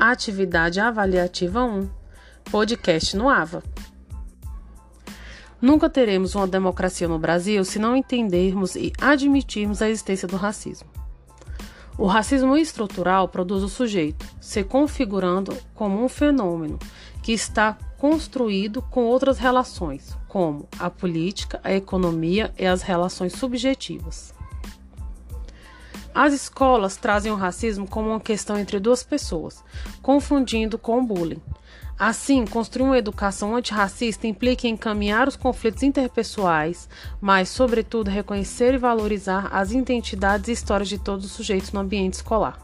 Atividade Avaliativa 1, podcast no AVA. Nunca teremos uma democracia no Brasil se não entendermos e admitirmos a existência do racismo. O racismo estrutural produz o sujeito, se configurando como um fenômeno que está construído com outras relações, como a política, a economia e as relações subjetivas. As escolas trazem o racismo como uma questão entre duas pessoas, confundindo com o bullying. Assim, construir uma educação antirracista implica encaminhar os conflitos interpessoais, mas, sobretudo, reconhecer e valorizar as identidades e histórias de todos os sujeitos no ambiente escolar.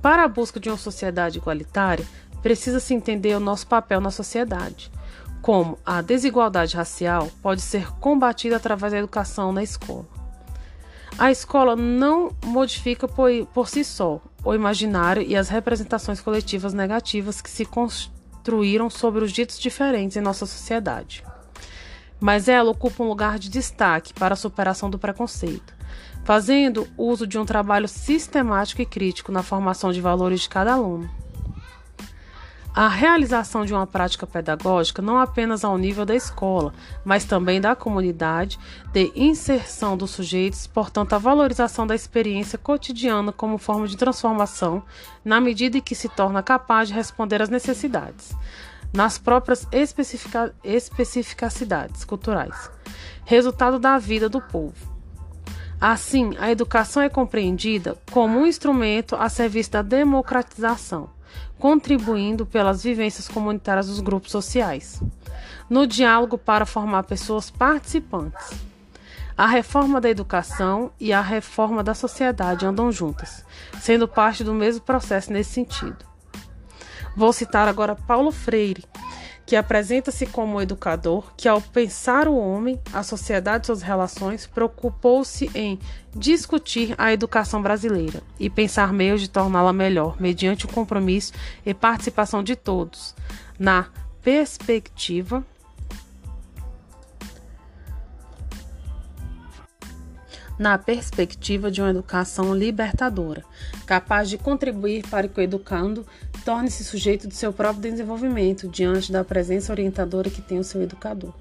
Para a busca de uma sociedade igualitária, precisa-se entender o nosso papel na sociedade, como a desigualdade racial pode ser combatida através da educação na escola. A escola não modifica por, por si só o imaginário e as representações coletivas negativas que se construíram sobre os ditos diferentes em nossa sociedade. Mas ela ocupa um lugar de destaque para a superação do preconceito, fazendo uso de um trabalho sistemático e crítico na formação de valores de cada aluno. A realização de uma prática pedagógica não apenas ao nível da escola, mas também da comunidade, de inserção dos sujeitos, portanto, a valorização da experiência cotidiana como forma de transformação, na medida em que se torna capaz de responder às necessidades, nas próprias especificidades culturais, resultado da vida do povo. Assim, a educação é compreendida como um instrumento a serviço da democratização contribuindo pelas vivências comunitárias dos grupos sociais. No diálogo para formar pessoas participantes. A reforma da educação e a reforma da sociedade andam juntas, sendo parte do mesmo processo nesse sentido. Vou citar agora Paulo Freire, que apresenta-se como educador que, ao pensar o homem, a sociedade e suas relações, preocupou-se em discutir a educação brasileira e pensar meios de torná-la melhor, mediante o compromisso e participação de todos, na perspectiva na perspectiva de uma educação libertadora, capaz de contribuir para que o educando torne-se sujeito de seu próprio desenvolvimento diante da presença orientadora que tem o seu educador.